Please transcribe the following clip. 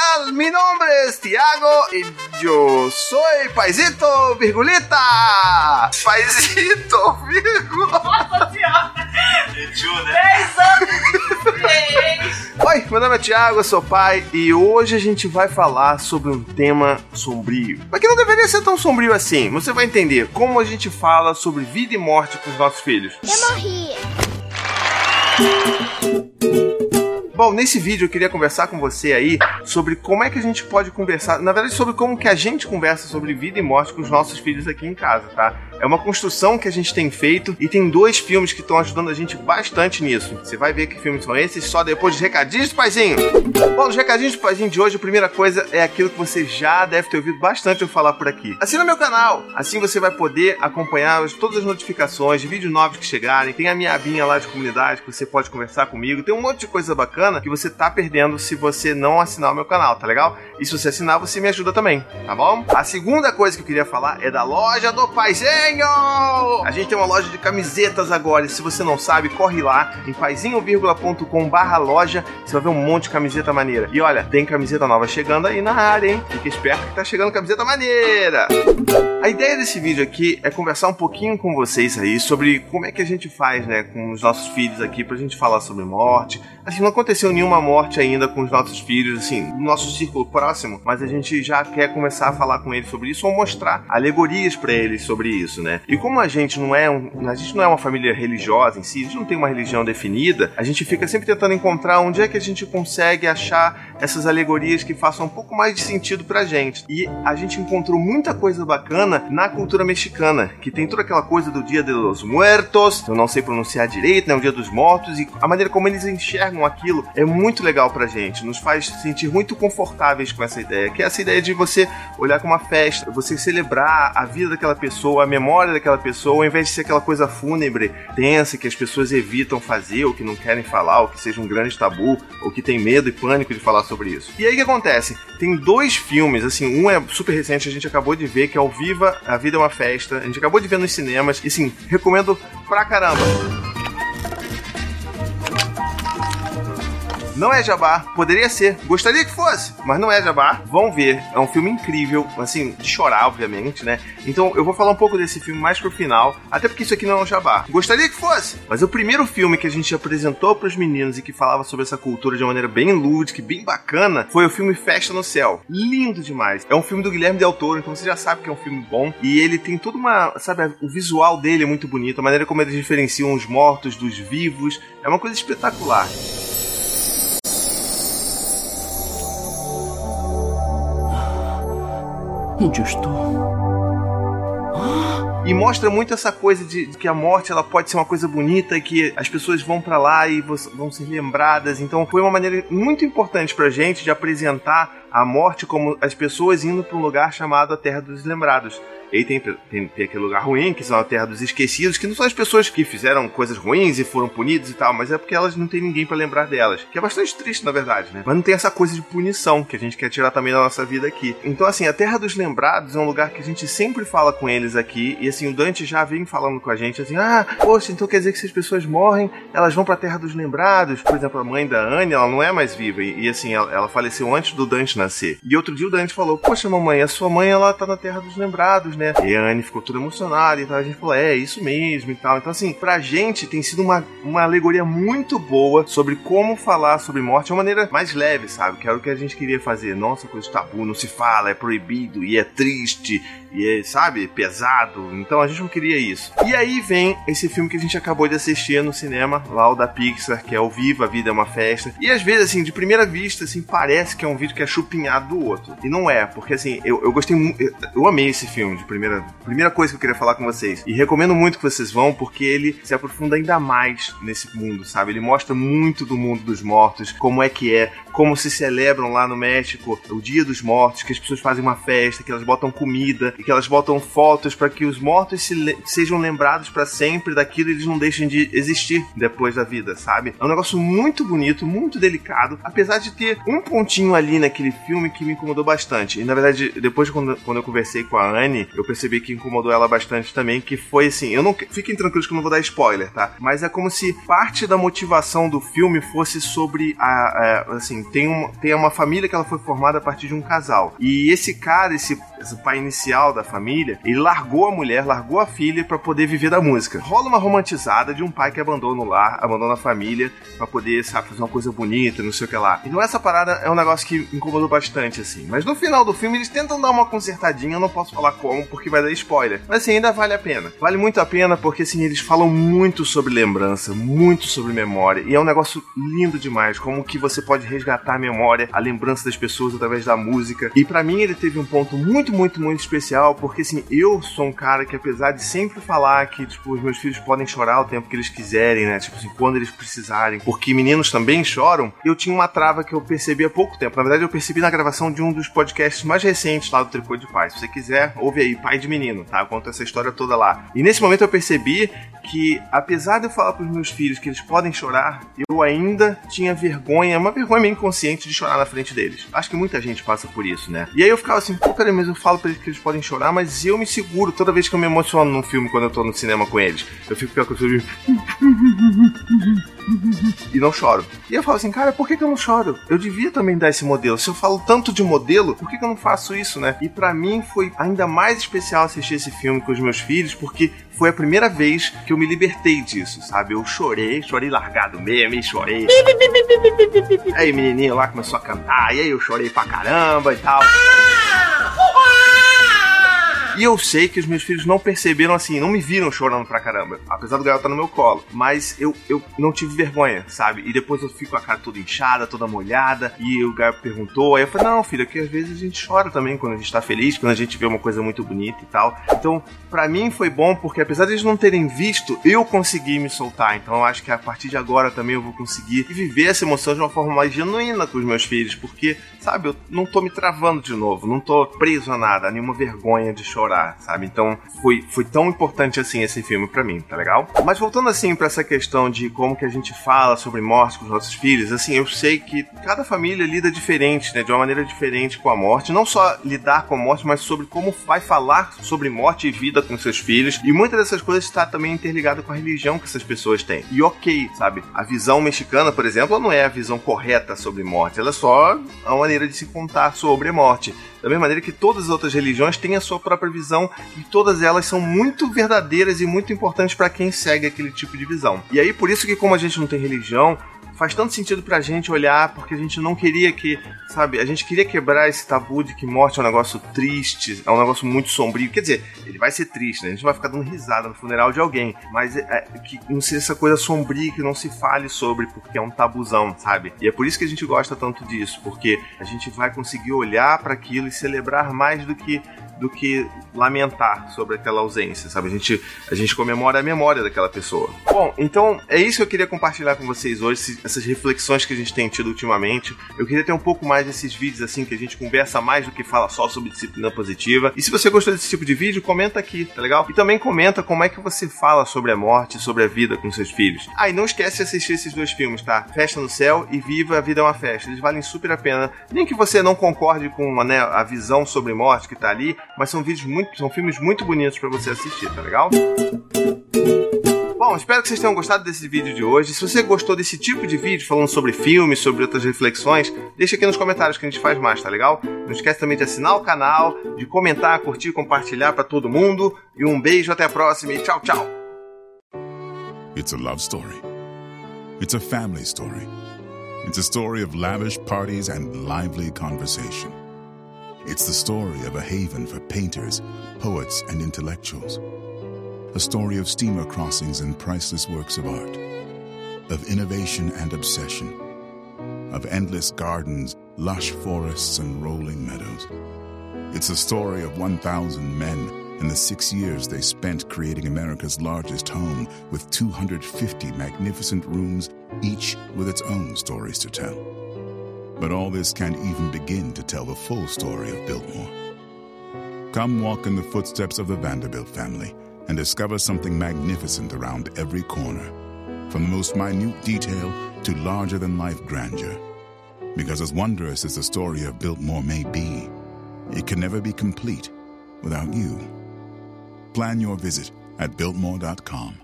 tal? Mi nombre es Tiago y yo soy Paisito Virgulita. Paisito. Nossa senhora! 10 anos de Oi, meu nome é Thiago, eu sou pai e hoje a gente vai falar sobre um tema sombrio. Mas que não deveria ser tão sombrio assim. Você vai entender como a gente fala sobre vida e morte com os nossos filhos. Eu morri. Bom, nesse vídeo eu queria conversar com você aí sobre como é que a gente pode conversar, na verdade sobre como que a gente conversa sobre vida e morte com os nossos filhos aqui em casa, tá? É uma construção que a gente tem feito e tem dois filmes que estão ajudando a gente bastante nisso. Você vai ver que filmes são esses só depois dos recadinhos do paizinho. Bom, os recadinhos do paizinho de hoje, a primeira coisa é aquilo que você já deve ter ouvido bastante eu falar por aqui. Assina meu canal, assim você vai poder acompanhar todas as notificações de vídeos novos que chegarem. Tem a minha abinha lá de comunidade que você pode conversar comigo. Tem um monte de coisa bacana que você tá perdendo se você não assinar o meu canal, tá legal? E se você assinar, você me ajuda também, tá bom? A segunda coisa que eu queria falar é da loja do Paizinho! A gente tem uma loja de camisetas agora, e se você não sabe, corre lá em paizinho.com barra loja, você vai ver um monte de camiseta maneira. E olha, tem camiseta nova chegando aí na área, hein? Fica esperto que tá chegando camiseta maneira! A ideia desse vídeo aqui é conversar um pouquinho com vocês aí sobre como é que a gente faz, né, com os nossos filhos aqui, pra gente falar sobre morte. Assim, não aconteceu nenhuma morte ainda com os nossos filhos, assim, no nosso círculo próximo, mas a gente já quer começar a falar com eles sobre isso ou mostrar alegorias para eles sobre isso, né? E como a gente não é um, a gente não é uma família religiosa em si, a gente não tem uma religião definida, a gente fica sempre tentando encontrar onde é que a gente consegue achar essas alegorias que façam um pouco mais de sentido pra gente. E a gente encontrou muita coisa bacana na cultura mexicana, que tem toda aquela coisa do Dia de los Muertos, eu não sei pronunciar direito, né, o Dia dos Mortos, e a maneira como eles enxergam aquilo é muito legal pra gente, nos faz sentir muito confortáveis com essa ideia, que é essa ideia de você olhar como uma festa, você celebrar a vida daquela pessoa, a memória daquela pessoa, ao invés de ser aquela coisa fúnebre, tensa, que as pessoas evitam fazer, ou que não querem falar, ou que seja um grande tabu, ou que tem medo e pânico de falar sobre isso. E aí o que acontece? Tem dois filmes, assim, um é super recente, a gente acabou de ver, que é o Viva, A Vida é uma Festa, a gente acabou de ver nos cinemas, e sim, recomendo pra caramba. Não é jabá, poderia ser, gostaria que fosse, mas não é jabá. Vão ver, é um filme incrível, assim, de chorar, obviamente, né? Então eu vou falar um pouco desse filme mais pro final, até porque isso aqui não é um jabá. Gostaria que fosse, mas o primeiro filme que a gente apresentou pros meninos e que falava sobre essa cultura de uma maneira bem lúdica bem bacana foi o filme Festa no Céu. Lindo demais. É um filme do Guilherme Del Toro, então você já sabe que é um filme bom e ele tem toda uma, sabe, o visual dele é muito bonito, a maneira como eles diferenciam os mortos dos vivos, é uma coisa espetacular. Onde eu estou? E mostra muito essa coisa de, de que a morte ela pode ser uma coisa bonita e que as pessoas vão para lá e vão ser lembradas. Então foi uma maneira muito importante pra gente de apresentar a morte como as pessoas indo para um lugar chamado a Terra dos Lembrados. E aí tem, tem, tem, aquele lugar ruim, que são a Terra dos Esquecidos, que não são as pessoas que fizeram coisas ruins e foram punidas e tal, mas é porque elas não têm ninguém para lembrar delas. Que é bastante triste, na verdade, né? Mas não tem essa coisa de punição que a gente quer tirar também da nossa vida aqui. Então, assim, a Terra dos Lembrados é um lugar que a gente sempre fala com eles aqui, e assim, o Dante já vem falando com a gente assim: ah, poxa, então quer dizer que se as pessoas morrem, elas vão pra Terra dos Lembrados. Por exemplo, a mãe da Anne, ela não é mais viva, e, e assim, ela, ela faleceu antes do Dante nascer. E outro dia o Dante falou: Poxa, mamãe, a sua mãe ela tá na Terra dos Lembrados, né? E a Anne ficou toda emocionada e tal. A gente falou: É, isso mesmo e tal. Então, assim, pra gente tem sido uma, uma alegoria muito boa sobre como falar sobre morte de uma maneira mais leve, sabe? Que era o que a gente queria fazer. Nossa, coisa de tabu, não se fala, é proibido e é triste e é, sabe, pesado. Então a gente não queria isso. E aí vem esse filme que a gente acabou de assistir no cinema, lá o da Pixar, que é o Viva, a Vida é uma Festa. E às vezes, assim, de primeira vista, assim, parece que é um vídeo que é chupinhado do outro. E não é, porque assim, eu, eu gostei muito. Eu, eu amei esse filme de primeira. Primeira coisa que eu queria falar com vocês. E recomendo muito que vocês vão, porque ele se aprofunda ainda mais nesse mundo, sabe? Ele mostra muito do mundo dos mortos, como é que é, como se celebram lá no México o Dia dos Mortos, que as pessoas fazem uma festa, que elas botam comida e que elas botam fotos para que os mortos se le sejam lembrados para sempre daquilo e eles não deixem de existir depois da vida, sabe? É um negócio muito bonito, muito delicado, apesar de ter um pontinho ali naquele filme que me incomodou bastante. E na verdade, depois quando, quando eu conversei com a Anne, eu percebi que incomodou ela bastante também, que foi assim, eu não fiquem tranquilos que eu não vou dar spoiler, tá? Mas é como se parte da motivação do filme fosse sobre a, a assim, assim, tem uma, tem uma família que ela foi formada a partir de um casal. E esse cara, esse, esse pai inicial da família, ele largou a mulher, largou a filha para poder viver da música. Rola uma romantizada de um pai que abandona o lar, abandona a família para poder, sabe, fazer uma coisa bonita, não sei o que lá. Então essa parada é um negócio que incomodou bastante, assim. Mas no final do filme eles tentam dar uma consertadinha, eu não posso falar como porque vai dar spoiler. Mas assim, ainda vale a pena. Vale muito a pena porque assim, eles falam muito sobre lembrança, muito sobre memória. E é um negócio lindo demais, como que você pode resgatar a memória, a lembrança das pessoas através da música. E para mim ele teve um ponto muito, muito, muito especial, porque assim, eu sou um cara que apesar de sempre falar que, tipo, os meus filhos podem chorar o tempo que eles quiserem, né? Tipo assim, quando eles precisarem, porque meninos também choram, eu tinha uma trava que eu percebi há pouco tempo. Na verdade, eu percebi na gravação de um dos podcasts mais recentes lá do Tricô de Pai. Se você quiser, ouve aí, Pai de Menino, tá? Eu conto essa história toda lá. E nesse momento eu percebi que, apesar de eu falar pros meus filhos que eles podem chorar, eu ainda tinha vergonha, uma vergonha meio inconsciente de chorar na frente deles. Acho que muita gente passa por isso, né? E aí eu ficava assim, pô, cara, mas eu falo pra eles que eles podem chorar, mas eu me seguro toda vez que eu me emociono num filme quando eu tô no cinema com eles. Eu fico com aquela coisa de e não choro. E eu falo assim, cara, por que, que eu não choro? Eu devia também dar esse modelo. Se eu falo tanto de modelo, por que, que eu não faço isso, né? E para mim foi ainda mais especial assistir esse filme com os meus filhos, porque foi a primeira vez que eu me libertei disso, sabe? Eu chorei, chorei largado mesmo, chorei. Aí, menininho lá começou a cantar, e aí eu chorei pra caramba e tal. E eu sei que os meus filhos não perceberam assim, não me viram chorando pra caramba. Apesar do Gael estar no meu colo. Mas eu, eu não tive vergonha, sabe? E depois eu fico com a cara toda inchada, toda molhada. E o Gael perguntou. Aí eu falei, não, filho, é que às vezes a gente chora também quando a gente tá feliz, quando a gente vê uma coisa muito bonita e tal. Então, para mim foi bom porque apesar de eles não terem visto, eu consegui me soltar. Então eu acho que a partir de agora também eu vou conseguir viver essa emoção de uma forma mais genuína com os meus filhos. Porque, sabe, eu não tô me travando de novo. Não tô preso a nada, a nenhuma vergonha de chorar chorar, sabe? Então foi, foi tão importante assim esse filme para mim, tá legal? Mas voltando assim para essa questão de como que a gente fala sobre morte com os nossos filhos, assim, eu sei que cada família lida diferente, né? De uma maneira diferente com a morte. Não só lidar com a morte, mas sobre como vai falar sobre morte e vida com seus filhos. E muitas dessas coisas está também interligada com a religião que essas pessoas têm. E ok, sabe? A visão mexicana, por exemplo, não é a visão correta sobre morte. Ela é só a maneira de se contar sobre a morte. Da mesma maneira que todas as outras religiões têm a sua própria visão e todas elas são muito verdadeiras e muito importantes para quem segue aquele tipo de visão. E aí por isso que como a gente não tem religião, faz tanto sentido pra gente olhar, porque a gente não queria que, sabe, a gente queria quebrar esse tabu de que morte é um negócio triste, é um negócio muito sombrio. Quer dizer, ele vai ser triste, né? A gente vai ficar dando risada no funeral de alguém, mas é, é, que não seja essa coisa sombria que não se fale sobre, porque é um tabuzão, sabe? E é por isso que a gente gosta tanto disso, porque a gente vai conseguir olhar para aquilo e celebrar mais do que do que lamentar sobre aquela ausência, sabe? A gente, a gente comemora a memória daquela pessoa. Bom, então é isso que eu queria compartilhar com vocês hoje, essas reflexões que a gente tem tido ultimamente. Eu queria ter um pouco mais desses vídeos assim que a gente conversa mais do que fala só sobre disciplina positiva. E se você gostou desse tipo de vídeo, comenta aqui, tá legal? E também comenta como é que você fala sobre a morte, sobre a vida com seus filhos. Ah, e não esquece de assistir esses dois filmes, tá? Festa no Céu e Viva a Vida é uma Festa. Eles valem super a pena. Nem que você não concorde com né, a visão sobre morte que tá ali, mas são vídeos muito, são filmes muito bonitos para você assistir, tá legal? Bom, espero que vocês tenham gostado desse vídeo de hoje. Se você gostou desse tipo de vídeo falando sobre filmes, sobre outras reflexões, deixa aqui nos comentários que a gente faz mais, tá legal? Não esquece também de assinar o canal, de comentar, curtir, compartilhar para todo mundo. E um beijo, até a próxima e tchau, tchau. It's a love story. It's a family story. It's a story of lavish parties and lively conversation. It's the story of a haven for painters, poets, and intellectuals. A story of steamer crossings and priceless works of art. Of innovation and obsession. Of endless gardens, lush forests, and rolling meadows. It's a story of 1,000 men and the six years they spent creating America's largest home with 250 magnificent rooms, each with its own stories to tell. But all this can't even begin to tell the full story of Biltmore. Come walk in the footsteps of the Vanderbilt family and discover something magnificent around every corner, from the most minute detail to larger than life grandeur. Because as wondrous as the story of Biltmore may be, it can never be complete without you. Plan your visit at Biltmore.com.